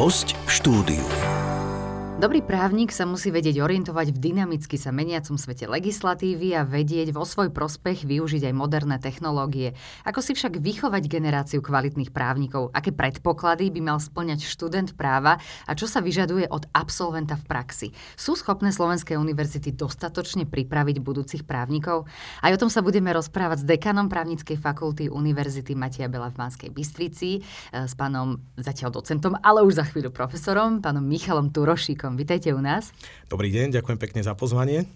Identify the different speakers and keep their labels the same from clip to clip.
Speaker 1: Host v štúdiu.
Speaker 2: Dobrý právnik sa musí vedieť orientovať v dynamicky sa meniacom svete legislatívy a vedieť vo svoj prospech využiť aj moderné technológie. Ako si však vychovať generáciu kvalitných právnikov? Aké predpoklady by mal splňať študent práva a čo sa vyžaduje od absolventa v praxi? Sú schopné slovenské univerzity dostatočne pripraviť budúcich právnikov? Aj o tom sa budeme rozprávať s dekanom právnickej fakulty Univerzity Matia Bela v Banskej Bystrici, eh, s pánom zatiaľ docentom, ale už za chvíľu profesorom, pánom Michalom Turošíkom. Vítajte u nás.
Speaker 3: Dobrý deň, ďakujem pekne za pozvanie.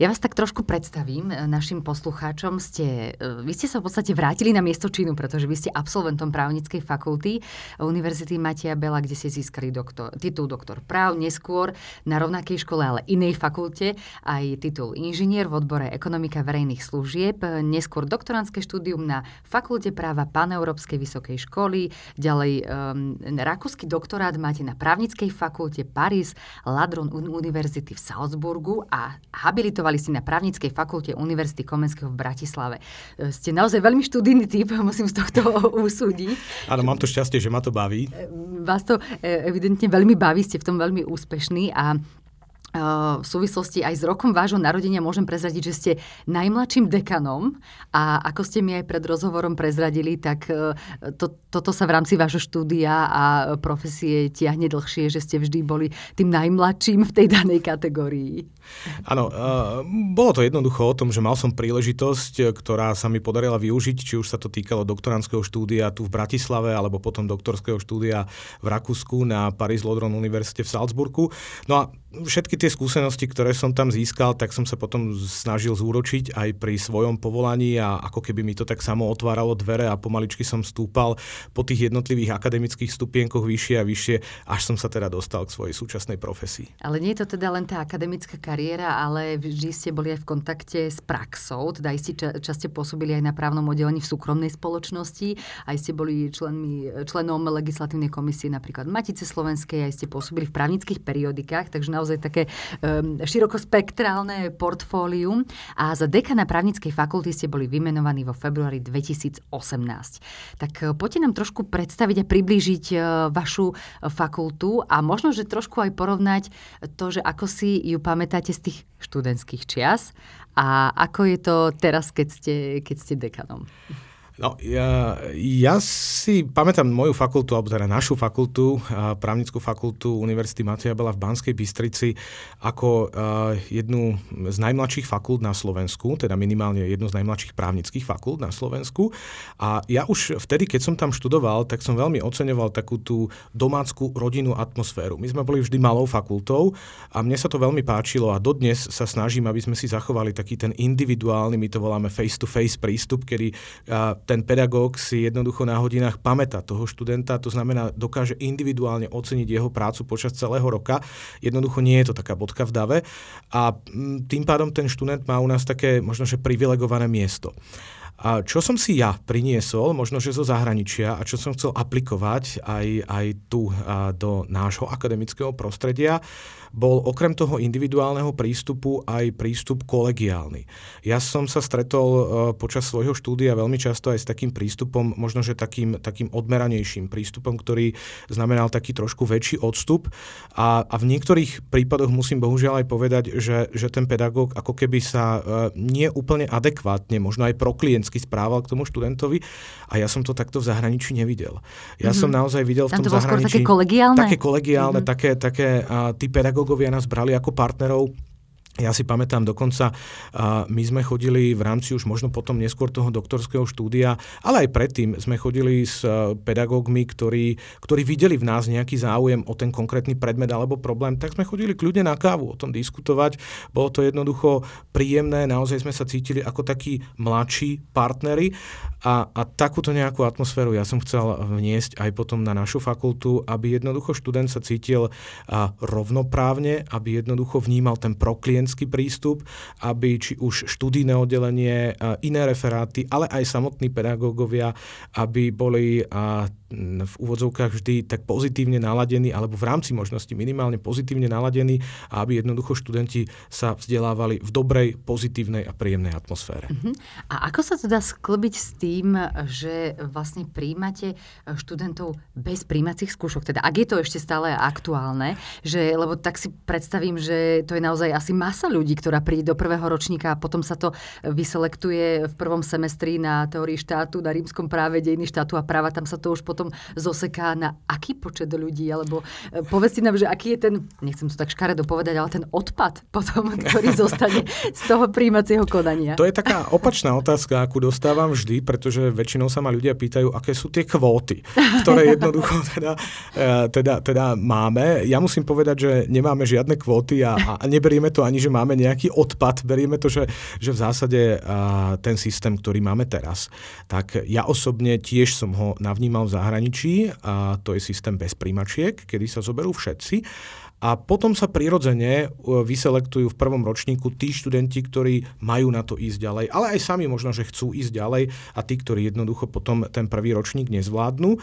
Speaker 2: Ja vás tak trošku predstavím e, našim poslucháčom. Ste, e, vy ste sa v podstate vrátili na miesto činu, pretože vy ste absolventom právnickej fakulty Univerzity Matia Bela, kde ste získali doktor, titul doktor práv, neskôr na rovnakej škole, ale inej fakulte, aj titul inžinier v odbore ekonomika verejných služieb, neskôr doktorantské štúdium na fakulte práva Paneurópskej vysokej školy, ďalej um, rakúsky doktorát máte na právnickej fakulte Paris Ladron Univerzity v Salzburgu a habilitovali si na právnickej fakulte Univerzity Komenského v Bratislave. E, ste naozaj veľmi študijný typ, musím z tohto usúdiť.
Speaker 3: Áno, mám to šťastie, že ma to baví. E,
Speaker 2: vás to e, evidentne veľmi baví, ste v tom veľmi úspešní a v súvislosti aj s rokom vášho narodenia môžem prezradiť, že ste najmladším dekanom a ako ste mi aj pred rozhovorom prezradili, tak e, to, toto sa v rámci vášho štúdia a profesie tiahne dlhšie, že ste vždy boli tým najmladším v tej danej kategórii.
Speaker 3: Áno, uh, bolo to jednoducho o tom, že mal som príležitosť, ktorá sa mi podarila využiť, či už sa to týkalo doktorandského štúdia tu v Bratislave, alebo potom doktorského štúdia v Rakúsku na Paris Lodron Univerzite v Salzburgu. No a všetky tie skúsenosti, ktoré som tam získal, tak som sa potom snažil zúročiť aj pri svojom povolaní a ako keby mi to tak samo otváralo dvere a pomaličky som stúpal po tých jednotlivých akademických stupienkoch vyššie a vyššie, až som sa teda dostal k svojej súčasnej profesii.
Speaker 2: Ale nie je to teda len tá akademická kariéra, ale vždy ste boli aj v kontakte s praxou, teda ste časte pôsobili aj na právnom oddelení v súkromnej spoločnosti, aj ste boli členmi, členom legislatívnej komisie napríklad Matice Slovenskej, aj ste pôsobili v právnických periodikách, takže naozaj také širokospektrálne portfólium. A za dekana právnickej fakulty ste boli vymenovaní vo februári 2018. Tak uh, poďte nám trošku predstaviť a priblížiť uh, vašu fakultu a možno, že trošku aj porovnať to, že ako si ju pamätáte z tých študentských čias a ako je to teraz, keď ste, keď ste dekanom.
Speaker 3: No, ja, ja si pamätám moju fakultu, alebo teda našu fakultu, právnickú fakultu Univerzity Mateja Bela v Banskej Bystrici ako jednu z najmladších fakult na Slovensku, teda minimálne jednu z najmladších právnických fakult na Slovensku. A ja už vtedy, keď som tam študoval, tak som veľmi oceňoval takú tú domácku rodinnú atmosféru. My sme boli vždy malou fakultou a mne sa to veľmi páčilo a dodnes sa snažím, aby sme si zachovali taký ten individuálny, my to voláme face-to-face prístup, kedy ten pedagóg si jednoducho na hodinách pamätá toho študenta, to znamená, dokáže individuálne oceniť jeho prácu počas celého roka. Jednoducho nie je to taká bodka v dave a mm, tým pádom ten študent má u nás také možno, že privilegované miesto. A čo som si ja priniesol, možno že zo zahraničia a čo som chcel aplikovať aj, aj tu a do nášho akademického prostredia, bol okrem toho individuálneho prístupu aj prístup kolegiálny. Ja som sa stretol uh, počas svojho štúdia veľmi často aj s takým prístupom, možno že takým, takým odmeranejším prístupom, ktorý znamenal taký trošku väčší odstup a, a v niektorých prípadoch musím bohužiaľ aj povedať, že, že ten pedagóg ako keby sa uh, nie úplne adekvátne, možno aj proklientsky správal k tomu študentovi a ja som to takto v zahraničí nevidel. Ja mm-hmm. som naozaj videl v tom
Speaker 2: to
Speaker 3: zahraničí...
Speaker 2: také kolegiálne?
Speaker 3: Také kolegiálne, mm-hmm. také, také uh, tí pedagógovia nás brali ako partnerov ja si pamätám dokonca, my sme chodili v rámci už možno potom neskôr toho doktorského štúdia, ale aj predtým sme chodili s pedagógmi, ktorí, ktorí videli v nás nejaký záujem o ten konkrétny predmet alebo problém, tak sme chodili kľudne na kávu o tom diskutovať. Bolo to jednoducho príjemné, naozaj sme sa cítili ako takí mladší partnery a, a takúto nejakú atmosféru ja som chcel vniesť aj potom na našu fakultu, aby jednoducho študent sa cítil rovnoprávne, aby jednoducho vnímal ten proklient klientský prístup, aby či už študijné oddelenie, iné referáty, ale aj samotní pedagógovia, aby boli v úvodzovkách vždy tak pozitívne naladení, alebo v rámci možnosti minimálne pozitívne naladení a aby jednoducho študenti sa vzdelávali v dobrej, pozitívnej a príjemnej atmosfére. Uh-huh.
Speaker 2: A ako sa teda sklbiť s tým, že vlastne príjmate študentov bez príjmacích skúšok? Teda ak je to ešte stále aktuálne, že, lebo tak si predstavím, že to je naozaj asi masa ľudí, ktorá príde do prvého ročníka a potom sa to vyselektuje v prvom semestri na teórii štátu, na rímskom práve, dejiny štátu a práva, tam sa to už potom zoseká na aký počet ľudí, alebo e, povedzte nám, že aký je ten, nechcem to tak škaredo povedať, ale ten odpad potom, ktorý zostane z toho príjmacieho konania.
Speaker 3: To je taká opačná otázka, akú dostávam vždy, pretože väčšinou sa ma ľudia pýtajú, aké sú tie kvóty, ktoré jednoducho teda, e, teda, teda máme. Ja musím povedať, že nemáme žiadne kvóty a, a neberieme to ani, že máme nejaký odpad, berieme to, že, že v zásade ten systém, ktorý máme teraz, tak ja osobne tiež som ho navnímal v zahraničí a to je systém bez príjmačiek, kedy sa zoberú všetci. A potom sa prirodzene e, vyselektujú v prvom ročníku tí študenti, ktorí majú na to ísť ďalej, ale aj sami možno, že chcú ísť ďalej a tí, ktorí jednoducho potom ten prvý ročník nezvládnu.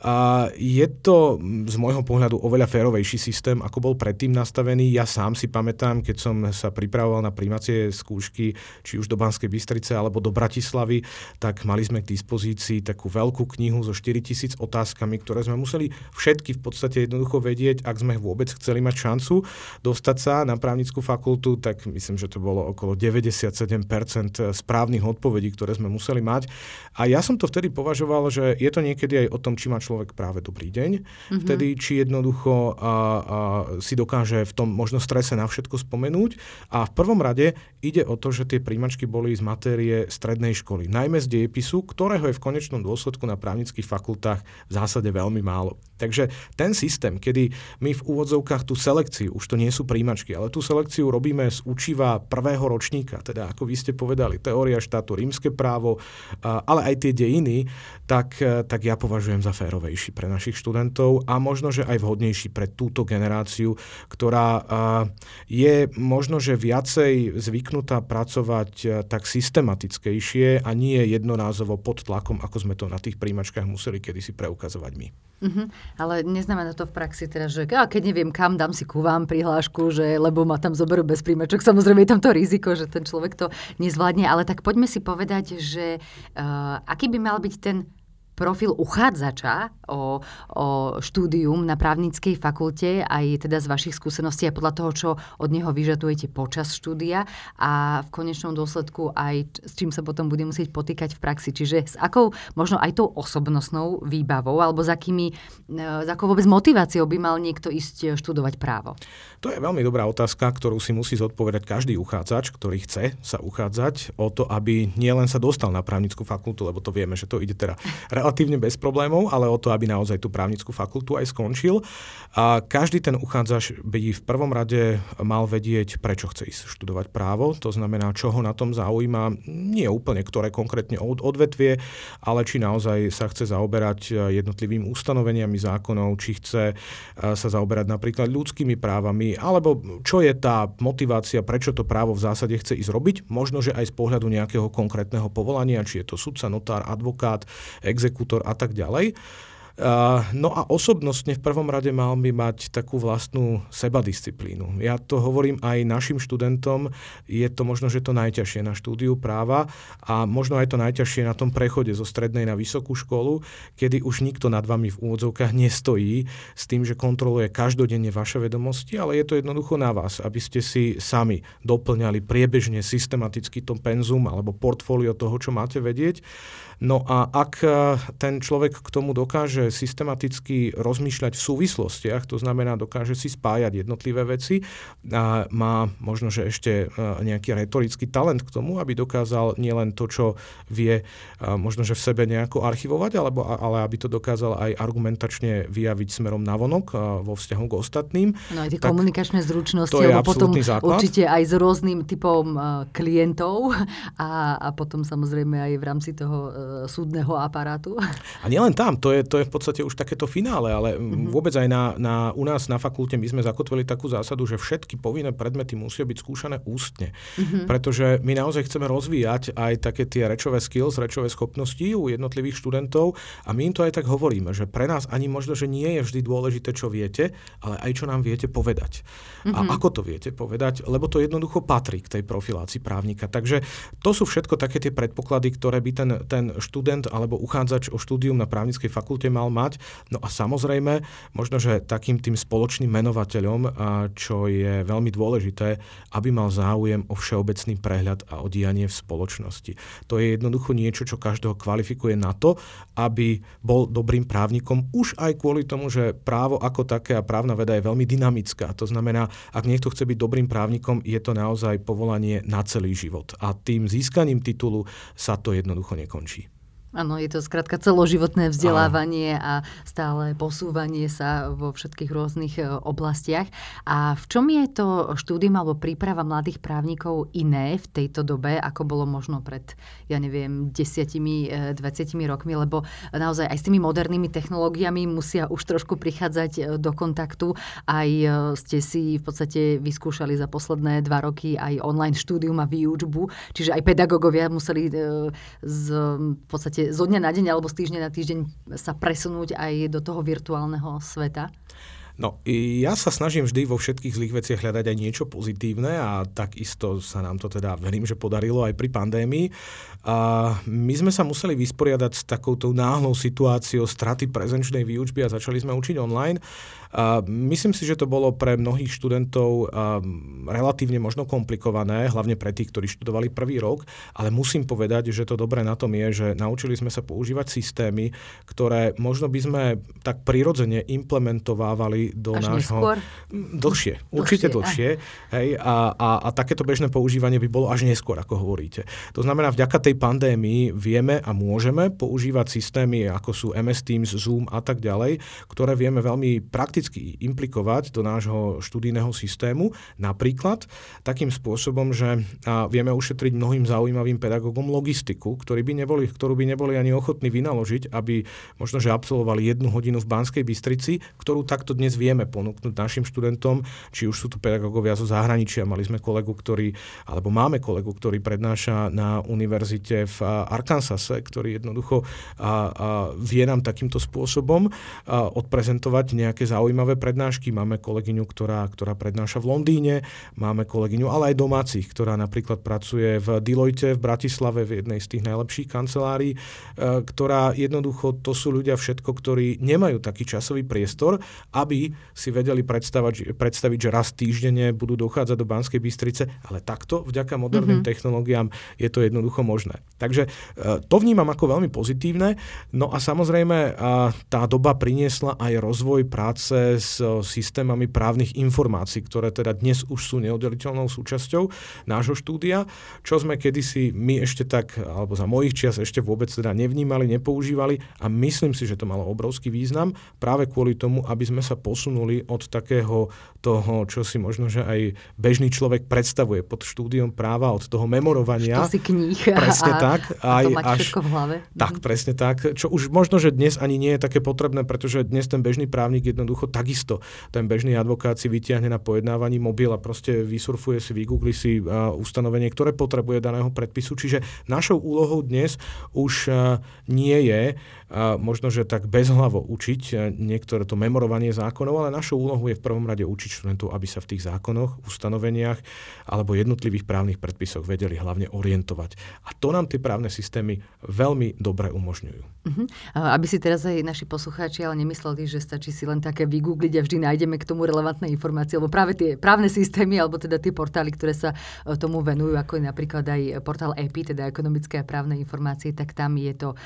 Speaker 3: A je to z môjho pohľadu oveľa férovejší systém, ako bol predtým nastavený. Ja sám si pamätám, keď som sa pripravoval na príjmacie skúšky, či už do Banskej Bystrice alebo do Bratislavy, tak mali sme k dispozícii takú veľkú knihu so 4000 otázkami, ktoré sme museli všetky v podstate jednoducho vedieť, ak sme vôbec chceli mať šancu dostať sa na právnickú fakultu, tak myslím, že to bolo okolo 97% správnych odpovedí, ktoré sme museli mať. A ja som to vtedy považoval, že je to niekedy aj o tom, či má človek práve dobrý deň, mm-hmm. vtedy či jednoducho a, a, si dokáže v tom možno strese na všetko spomenúť. A v prvom rade ide o to, že tie príjmačky boli z matérie strednej školy, najmä z dejepisu, ktorého je v konečnom dôsledku na právnických fakultách v zásade veľmi málo. Takže ten systém, kedy my v úvodzovkách tú selekciu, už to nie sú príjmačky, ale tú selekciu robíme z učiva prvého ročníka, teda ako vy ste povedali, teória štátu, rímske právo, ale aj tie dejiny, tak, tak ja považujem za férové férovejší pre našich študentov a možno, že aj vhodnejší pre túto generáciu, ktorá je možno, že viacej zvyknutá pracovať tak systematickejšie a nie jednorázovo pod tlakom, ako sme to na tých príjmačkách museli kedysi preukazovať my.
Speaker 2: Uh-huh. Ale neznamená to v praxi teda, že a keď neviem kam, dám si ku vám prihlášku, že, lebo ma tam zoberú bez príjmačok. Samozrejme je tam to riziko, že ten človek to nezvládne. Ale tak poďme si povedať, že uh, aký by mal byť ten profil uchádzača o, o štúdium na právnickej fakulte, aj teda z vašich skúseností a podľa toho, čo od neho vyžadujete počas štúdia a v konečnom dôsledku aj s čím sa potom bude musieť potýkať v praxi. Čiže s akou možno aj tou osobnostnou výbavou alebo s, akými, s akou vôbec motiváciou by mal niekto ísť študovať právo?
Speaker 3: To je veľmi dobrá otázka, ktorú si musí zodpovedať každý uchádzač, ktorý chce sa uchádzať o to, aby nielen sa dostal na právnickú fakultu, lebo to vieme, že to ide teda relatívne bez problémov, ale o to, aby naozaj tú právnickú fakultu aj skončil. A každý ten uchádzač by v prvom rade mal vedieť, prečo chce ísť študovať právo, to znamená, čo ho na tom zaujíma, nie úplne ktoré konkrétne odvetvie, ale či naozaj sa chce zaoberať jednotlivými ustanoveniami zákonov, či chce sa zaoberať napríklad ľudskými právami, alebo čo je tá motivácia, prečo to právo v zásade chce ísť robiť, možno, že aj z pohľadu nejakého konkrétneho povolania, či je to sudca, notár, advokát, exekútor a tak ďalej. No a osobnostne v prvom rade mal by mať takú vlastnú sebadisciplínu. Ja to hovorím aj našim študentom, je to možno, že to najťažšie na štúdiu práva a možno aj to najťažšie na tom prechode zo strednej na vysokú školu, kedy už nikto nad vami v úvodzovkách nestojí s tým, že kontroluje každodenne vaše vedomosti, ale je to jednoducho na vás, aby ste si sami doplňali priebežne systematicky to penzum alebo portfólio toho, čo máte vedieť No a ak e, ten človek k tomu dokáže systematicky rozmýšľať v súvislostiach, to znamená dokáže si spájať jednotlivé veci a má možno, že ešte e, nejaký retorický talent k tomu, aby dokázal nielen to, čo vie e, možno, že v sebe nejako archivovať, alebo, ale aby to dokázal aj argumentačne vyjaviť smerom navonok vo vzťahu k ostatným.
Speaker 2: No aj tie komunikačné zručnosti, to je potom základ. určite aj s rôznym typom klientov a, a potom samozrejme aj v rámci toho súdneho aparátu.
Speaker 3: A nielen tam, to je, to je v podstate už takéto finále, ale mm-hmm. vôbec aj na, na, u nás na fakulte my sme zakotvili takú zásadu, že všetky povinné predmety musia byť skúšané ústne. Mm-hmm. Pretože my naozaj chceme rozvíjať aj také tie rečové skills, rečové schopnosti u jednotlivých študentov a my im to aj tak hovoríme, že pre nás ani možno, že nie je vždy dôležité, čo viete, ale aj čo nám viete povedať. Mm-hmm. A mhm. ako to viete povedať, lebo to jednoducho patrí k tej profilácii právnika. Takže to sú všetko také tie predpoklady, ktoré by ten, ten študent alebo uchádzač o štúdium na právnickej fakulte mal mať. No a samozrejme, možno, že takým tým spoločným menovateľom, čo je veľmi dôležité, aby mal záujem o všeobecný prehľad a o v spoločnosti. To je jednoducho niečo, čo každého kvalifikuje na to, aby bol dobrým právnikom, už aj kvôli tomu, že právo ako také a právna veda je veľmi dynamická. To znamená, ak niekto chce byť dobrým právnikom, je to naozaj povolanie na celý život. A tým získaním titulu sa to jednoducho nekončí.
Speaker 2: Áno, je to skrátka celoživotné vzdelávanie a stále posúvanie sa vo všetkých rôznych e, oblastiach. A v čom je to štúdium alebo príprava mladých právnikov iné v tejto dobe, ako bolo možno pred, ja neviem, desiatimi, 20 e, rokmi, lebo naozaj aj s tými modernými technológiami musia už trošku prichádzať e, do kontaktu. Aj ste si v podstate vyskúšali za posledné dva roky aj online štúdium a výučbu, čiže aj pedagógovia museli z, v podstate podstate zo dňa na deň alebo z týždňa na týždeň sa presunúť aj do toho virtuálneho sveta?
Speaker 3: No, ja sa snažím vždy vo všetkých zlých veciach hľadať aj niečo pozitívne a takisto sa nám to teda, verím, že podarilo aj pri pandémii. A my sme sa museli vysporiadať s takouto náhlou situáciou straty prezenčnej výučby a začali sme učiť online. A myslím si, že to bolo pre mnohých študentov relatívne možno komplikované, hlavne pre tých, ktorí študovali prvý rok, ale musím povedať, že to dobré na tom je, že naučili sme sa používať systémy, ktoré možno by sme tak prirodzene implementovávali do
Speaker 2: Až
Speaker 3: nášho...
Speaker 2: Neskôr?
Speaker 3: Dlhšie, určite dlhšie. dlhšie hej, a, a, a takéto bežné používanie by bolo až neskôr, ako hovoríte. To znamená, vďaka tej pandémii vieme a môžeme používať systémy, ako sú MS Teams, Zoom a tak ďalej, ktoré vieme veľmi prakticky prakticky implikovať do nášho študijného systému, napríklad takým spôsobom, že vieme ušetriť mnohým zaujímavým pedagógom logistiku, ktorí by neboli, ktorú by neboli ani ochotní vynaložiť, aby možno, že absolvovali jednu hodinu v Banskej Bystrici, ktorú takto dnes vieme ponúknuť našim študentom, či už sú to pedagógovia zo zahraničia. Mali sme kolegu, ktorý, alebo máme kolegu, ktorý prednáša na univerzite v Arkansase, ktorý jednoducho a, a vie nám takýmto spôsobom a, odprezentovať nejaké zaujímavé zaujímavé prednášky. Máme kolegyňu, ktorá, ktorá prednáša v Londýne, máme kolegyňu, ale aj domácich, ktorá napríklad pracuje v Deloitte v Bratislave, v jednej z tých najlepších kancelárií, e, ktorá jednoducho, to sú ľudia všetko, ktorí nemajú taký časový priestor, aby si vedeli predstaviť, predstaviť že raz týždenne budú dochádzať do Banskej Bystrice, ale takto, vďaka moderným mm-hmm. technológiám, je to jednoducho možné. Takže e, to vnímam ako veľmi pozitívne. No a samozrejme, tá doba priniesla aj rozvoj práce s systémami právnych informácií, ktoré teda dnes už sú neoddeliteľnou súčasťou nášho štúdia, čo sme kedysi my ešte tak, alebo za mojich čias ešte vôbec teda nevnímali, nepoužívali a myslím si, že to malo obrovský význam práve kvôli tomu, aby sme sa posunuli od takého toho, čo si možno, že aj bežný človek predstavuje pod štúdiom práva, od toho memorovania.
Speaker 2: To si kníh
Speaker 3: presne
Speaker 2: a,
Speaker 3: tak,
Speaker 2: aj, a to mať až, v hlave.
Speaker 3: Tak, mhm. presne tak. Čo už možno, že dnes ani nie je také potrebné, pretože dnes ten bežný právnik jednoducho takisto ten bežný advokát si vytiahne na pojednávaní mobil a proste vysurfuje si, vygoogli si ustanovenie, ktoré potrebuje daného predpisu. Čiže našou úlohou dnes už uh, nie je uh, možno, že tak bezhlavo učiť uh, niektoré to memorovanie zákonov, ale našou úlohou je v prvom rade učiť študentov, aby sa v tých zákonoch, ustanoveniach alebo jednotlivých právnych predpisoch vedeli hlavne orientovať. A to nám tie právne systémy veľmi dobre umožňujú.
Speaker 2: Uh-huh. Aby si teraz aj naši poslucháči ale nemysleli, že stačí si len také vygoogliť a vždy nájdeme k tomu relevantné informácie, lebo práve tie právne systémy alebo teda tie portály, ktoré sa e, tomu venujú, ako je napríklad aj portál EPI, teda ekonomické a právne informácie, tak tam je to e,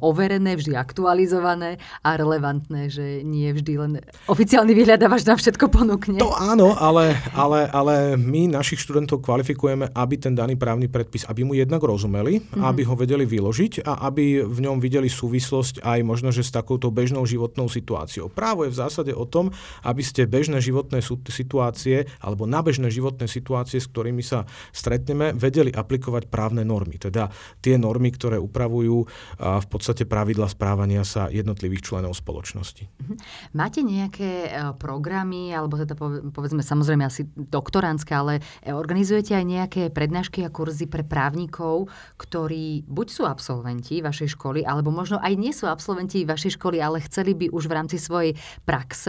Speaker 2: overené, vždy aktualizované a relevantné, že nie vždy len oficiálny vyhľadávač nám všetko ponúkne.
Speaker 3: To áno, ale, ale, ale my našich študentov kvalifikujeme, aby ten daný právny predpis, aby mu jednak rozumeli, mm-hmm. aby ho vedeli vyložiť a aby v ňom videli súvislosť aj možno, že s takouto bežnou životnou situáciou. Právo je v zásade o tom, aby ste bežné životné situácie alebo na bežné životné situácie, s ktorými sa stretneme, vedeli aplikovať právne normy. Teda tie normy, ktoré upravujú v podstate pravidla správania sa jednotlivých členov spoločnosti.
Speaker 2: Mhm. Máte nejaké programy, alebo teda povedzme samozrejme asi doktoránske, ale organizujete aj nejaké prednášky a kurzy pre právnikov, ktorí buď sú absolventi vašej školy, alebo možno aj nie sú absolventi vašej školy, ale chceli by už v rámci svojej praxe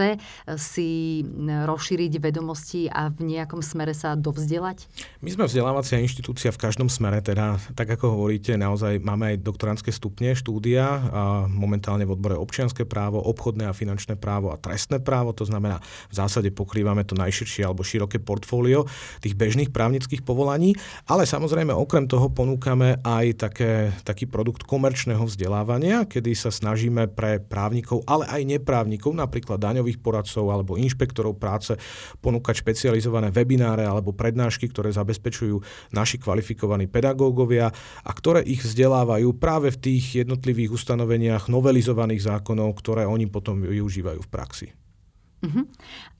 Speaker 2: si rozšíriť vedomosti a v nejakom smere sa dovzdelať?
Speaker 3: My sme vzdelávacia inštitúcia v každom smere, teda tak ako hovoríte, naozaj máme aj doktorantské stupne štúdia, a momentálne v odbore občianske právo, obchodné a finančné právo a trestné právo, to znamená v zásade pokrývame to najširšie alebo široké portfólio tých bežných právnických povolaní, ale samozrejme okrem toho ponúkame aj také, taký produkt komerčného vzdelávania, kedy sa snažíme pre právnikov, ale aj neprávnikov, napríklad daňových poradcov alebo inšpektorov práce, ponúkať špecializované webináre alebo prednášky, ktoré zabezpečujú naši kvalifikovaní pedagógovia a ktoré ich vzdelávajú práve v tých jednotlivých ustanoveniach novelizovaných zákonov, ktoré oni potom využívajú v praxi.
Speaker 2: Uh-huh.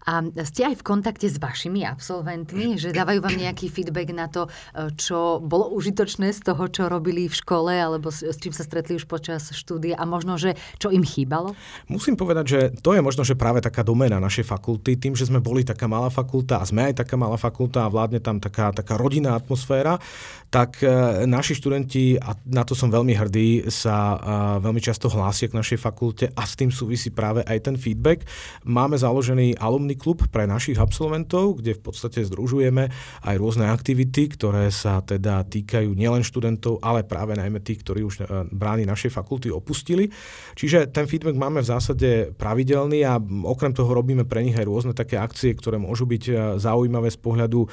Speaker 2: A ste aj v kontakte s vašimi absolventmi, že dávajú vám nejaký feedback na to, e, čo bolo užitočné z toho, čo robili v škole, alebo s, s čím sa stretli už počas štúdia a možno, že čo im chýbalo?
Speaker 3: Musím povedať, že to je možno, že práve taká doména našej fakulty, tým, že sme boli taká malá fakulta a sme aj taká malá fakulta a vládne tam taká, taká rodinná atmosféra, tak e, naši študenti, a na to som veľmi hrdý, sa e, veľmi často hlásia k našej fakulte a s tým súvisí práve aj ten feedback. Máme založený alumný klub pre našich absolventov, kde v podstate združujeme aj rôzne aktivity, ktoré sa teda týkajú nielen študentov, ale práve najmä tých, ktorí už e, brány našej fakulty opustili. Čiže ten feedback máme v zásade pravidelný a okrem toho robíme pre nich aj rôzne také akcie, ktoré môžu byť e, zaujímavé z pohľadu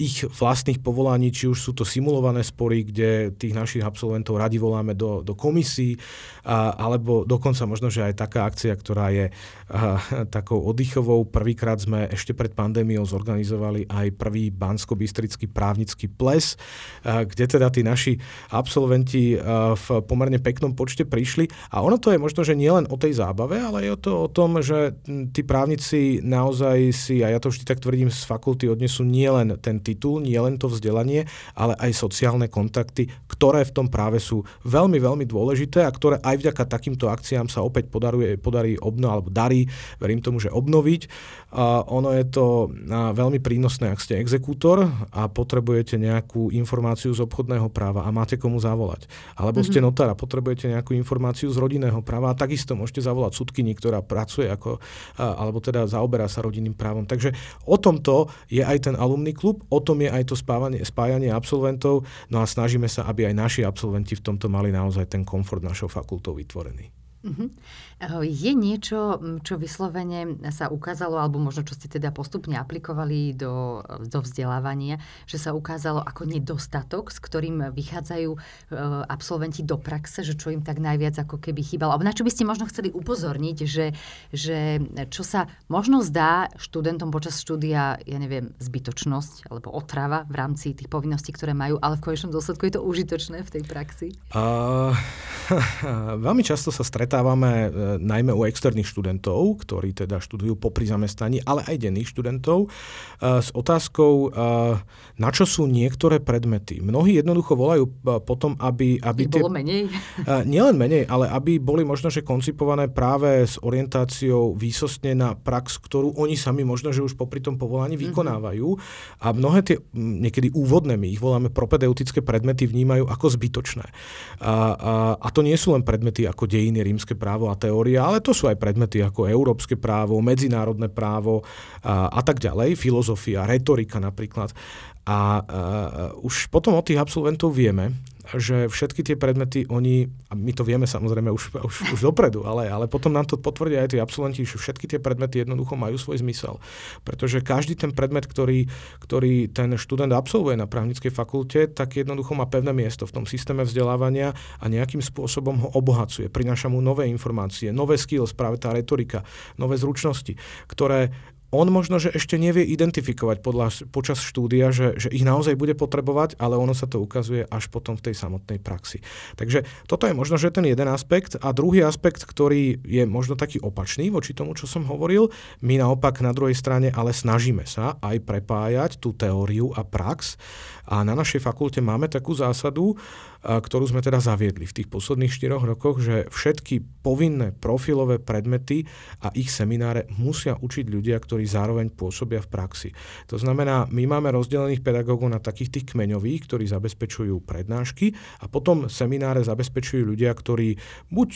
Speaker 3: ich vlastných povolaní, či už sú to simulované spory, kde tých našich absolventov radi voláme do, do komisí, alebo dokonca možno, že aj taká akcia, ktorá je a, takou oddychovou. Prvýkrát sme ešte pred pandémiou zorganizovali aj prvý bansko-bystrický právnický ples, kde teda tí naši absolventi v pomerne peknom počte prišli. A ono to je možno, že nielen o tej zábave, ale je to o tom, že tí právnici naozaj si, a ja to vždy tak tvrdím, z fakulty odnesú nielen ten titul, nielen to vzdelanie, ale aj sociálne kontakty, ktoré v tom práve sú veľmi, veľmi dôležité a ktoré aj vďaka takýmto akciám sa opäť podaruje, podarí obno, alebo darí, verím tomu, že obnoviť. A ono je to veľmi prínosné, ak ste exekútor a potrebujete nejakú informáciu z obchodného práva a máte komu zavolať. Alebo mm-hmm. ste mhm. notár a potrebujete nejakú informáciu z rodinného práva a takisto môžete zavolať sudkyni, ktorá pracuje ako, alebo teda zaoberá sa rodinným právom. Takže o tomto je aj ten alumný klub, o tom je aj to spávanie, spájanie absolventov, no a snažíme sa, aby aj naši absolventi v tomto mali naozaj ten komfort našou fakultou vytvorený. Uh-huh.
Speaker 2: Je niečo, čo vyslovene sa ukázalo, alebo možno čo ste teda postupne aplikovali do, do vzdelávania, že sa ukázalo ako nedostatok, s ktorým vychádzajú e, absolventi do praxe, že čo im tak najviac ako keby chýbalo. Alebo na čo by ste možno chceli upozorniť, že, že čo sa možno zdá študentom počas štúdia, ja neviem, zbytočnosť alebo otrava v rámci tých povinností, ktoré majú, ale v konečnom dôsledku je to užitočné v tej praxi? Uh,
Speaker 3: veľmi často sa stretá stretávame e, najmä u externých študentov, ktorí teda študujú popri zamestnaní, ale aj denných študentov, e, s otázkou, e, na čo sú niektoré predmety. Mnohí jednoducho volajú potom, aby... aby
Speaker 2: tie, bolo menej?
Speaker 3: Nielen menej, ale aby boli možno, že koncipované práve s orientáciou výsostne na prax, ktorú oni sami možno, že už popri tom povolaní mhm. vykonávajú. Mm-hmm. A mnohé tie, niekedy úvodné, my ich voláme propedeutické predmety, vnímajú ako zbytočné. A, a, a to nie sú len predmety ako dejiny rímskej rímske právo a teória, ale to sú aj predmety ako európske právo, medzinárodné právo a, a tak ďalej, filozofia, retorika napríklad. A, a už potom od tých absolventov vieme, že všetky tie predmety oni, a my to vieme samozrejme už, už, už dopredu, ale, ale potom nám to potvrdia aj tí absolventi, že všetky tie predmety jednoducho majú svoj zmysel. Pretože každý ten predmet, ktorý, ktorý ten študent absolvuje na právnickej fakulte, tak jednoducho má pevné miesto v tom systéme vzdelávania a nejakým spôsobom ho obohacuje. Prináša mu nové informácie, nové skills, práve tá retorika, nové zručnosti, ktoré on možno, že ešte nevie identifikovať podľa, počas štúdia, že, že ich naozaj bude potrebovať, ale ono sa to ukazuje až potom v tej samotnej praxi. Takže toto je možno, že ten jeden aspekt. A druhý aspekt, ktorý je možno taký opačný voči tomu, čo som hovoril, my naopak na druhej strane ale snažíme sa aj prepájať tú teóriu a prax. A na našej fakulte máme takú zásadu, ktorú sme teda zaviedli v tých posledných 4 rokoch, že všetky povinné profilové predmety a ich semináre musia učiť ľudia, ktorí zároveň pôsobia v praxi. To znamená, my máme rozdelených pedagógov na takých tých kmeňových, ktorí zabezpečujú prednášky a potom semináre zabezpečujú ľudia, ktorí buď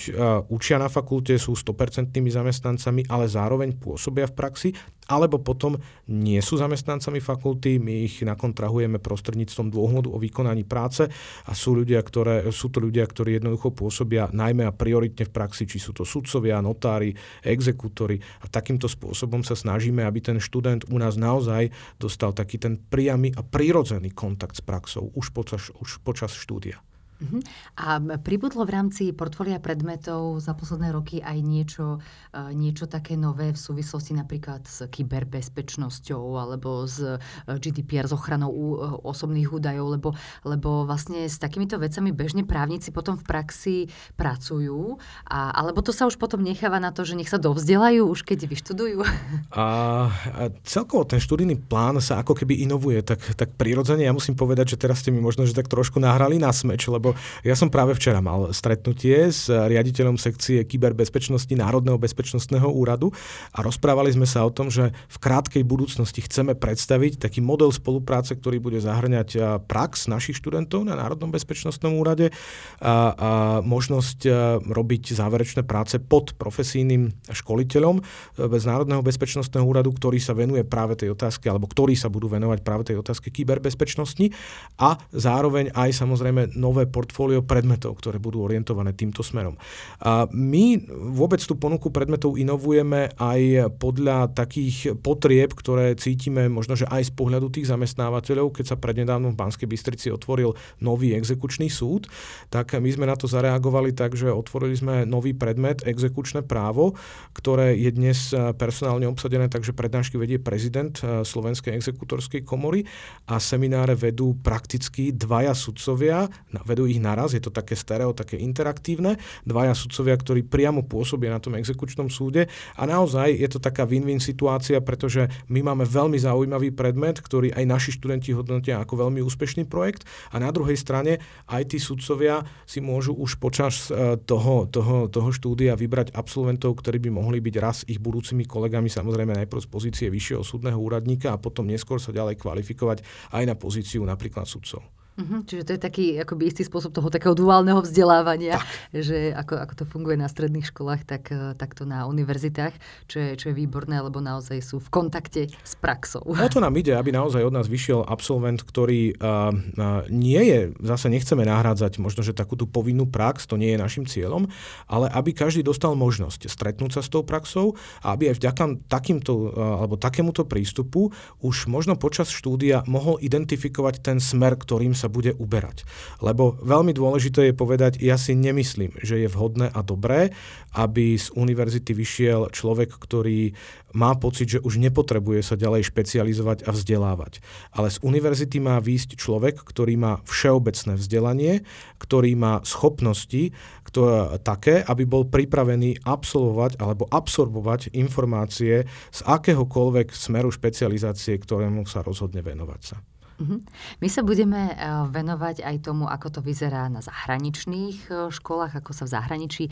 Speaker 3: učia na fakulte, sú 100% zamestnancami, ale zároveň pôsobia v praxi, alebo potom nie sú zamestnancami fakulty, my ich nakontrahujeme prostredníctvom dôhodu o vykonaní práce a sú, ľudia, ktoré, sú to ľudia, ktorí jednoducho pôsobia najmä a prioritne v praxi, či sú to sudcovia, notári, exekútory a takýmto spôsobom sa snažíme, aby ten študent u nás naozaj dostal taký ten priamy a prírodzený kontakt s praxou už počas, už počas štúdia.
Speaker 2: Uh-huh. A pribudlo v rámci portfólia predmetov za posledné roky aj niečo, uh, niečo také nové v súvislosti napríklad s kyberbezpečnosťou alebo s uh, GDPR, s ochranou uh, osobných údajov, lebo, lebo vlastne s takýmito vecami bežne právnici potom v praxi pracujú, a, alebo to sa už potom necháva na to, že nech sa dovzdelajú už keď vyštudujú?
Speaker 3: A, a celkovo ten študijný plán sa ako keby inovuje tak, tak prirodzene. Ja musím povedať, že teraz ste mi možno, že tak trošku nahrali na smeč, lebo lebo ja som práve včera mal stretnutie s riaditeľom sekcie kyberbezpečnosti Národného bezpečnostného úradu a rozprávali sme sa o tom, že v krátkej budúcnosti chceme predstaviť taký model spolupráce, ktorý bude zahrňať prax našich študentov na Národnom bezpečnostnom úrade a, a možnosť robiť záverečné práce pod profesijným školiteľom z Národného bezpečnostného úradu, ktorý sa venuje práve tej otázke, alebo ktorí sa budú venovať práve tej otázke kyberbezpečnosti a zároveň aj samozrejme nové portfólio predmetov, ktoré budú orientované týmto smerom. A my vôbec tú ponuku predmetov inovujeme aj podľa takých potrieb, ktoré cítime možno, že aj z pohľadu tých zamestnávateľov, keď sa prednedávnom v Banskej Bystrici otvoril nový exekučný súd, tak my sme na to zareagovali tak, že otvorili sme nový predmet exekučné právo, ktoré je dnes personálne obsadené, takže prednášky vedie prezident eh, Slovenskej exekutorskej komory a semináre vedú prakticky dvaja sudcovia, vedú ich naraz, je to také stereo, také interaktívne, dvaja sudcovia, ktorí priamo pôsobia na tom exekučnom súde. A naozaj je to taká win-win situácia, pretože my máme veľmi zaujímavý predmet, ktorý aj naši študenti hodnotia ako veľmi úspešný projekt. A na druhej strane aj tí sudcovia si môžu už počas e, toho, toho, toho štúdia vybrať absolventov, ktorí by mohli byť raz ich budúcimi kolegami, samozrejme najprv z pozície vyššieho súdneho úradníka a potom neskôr sa ďalej kvalifikovať aj na pozíciu napríklad sudcov.
Speaker 2: Uh-huh, čiže to je taký akoby istý spôsob toho takého duálneho vzdelávania, tak. že ako, ako to funguje na stredných školách, tak, eh, tak to na univerzitách, čo je, čo je výborné, lebo naozaj sú v kontakte s praxou.
Speaker 3: O to nám ide, aby naozaj od nás vyšiel absolvent, ktorý uh, uh, nie je, zase nechceme nahrádzať možno, že takú tú povinnú prax, to nie je našim cieľom, ale aby každý dostal možnosť stretnúť sa s tou praxou a aby aj vďaka takýmto, uh, alebo takémuto prístupu už možno počas štúdia mohol identifikovať ten smer, ktorým sa sa bude uberať. Lebo veľmi dôležité je povedať, ja si nemyslím, že je vhodné a dobré, aby z univerzity vyšiel človek, ktorý má pocit, že už nepotrebuje sa ďalej špecializovať a vzdelávať. Ale z univerzity má výjsť človek, ktorý má všeobecné vzdelanie, ktorý má schopnosti ktoré, také, aby bol pripravený absolvovať alebo absorbovať informácie z akéhokoľvek smeru špecializácie, ktorému sa rozhodne venovať sa.
Speaker 2: Uh-huh. My sa budeme eh, venovať aj tomu, ako to vyzerá na zahraničných eh, školách, ako sa v zahraničí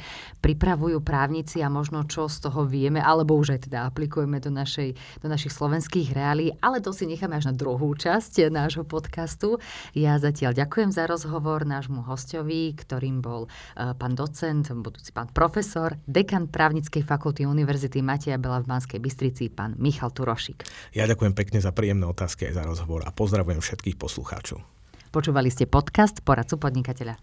Speaker 2: pripravujú právnici a možno čo z toho vieme, alebo už aj teda aplikujeme do, našej, do našich slovenských reálí, ale to si necháme až na druhú časť nášho podcastu. Ja zatiaľ ďakujem za rozhovor nášmu hostovi, ktorým bol eh, pán docent, budúci pán profesor, dekan právnickej fakulty Univerzity Mateja Bela v Banskej Bystrici, pán Michal Turošik.
Speaker 3: Ja ďakujem pekne za príjemné otázky aj za rozhovor a pozdravujem všetkých poslucháčov.
Speaker 2: Počúvali ste podcast Poradcu podnikateľa.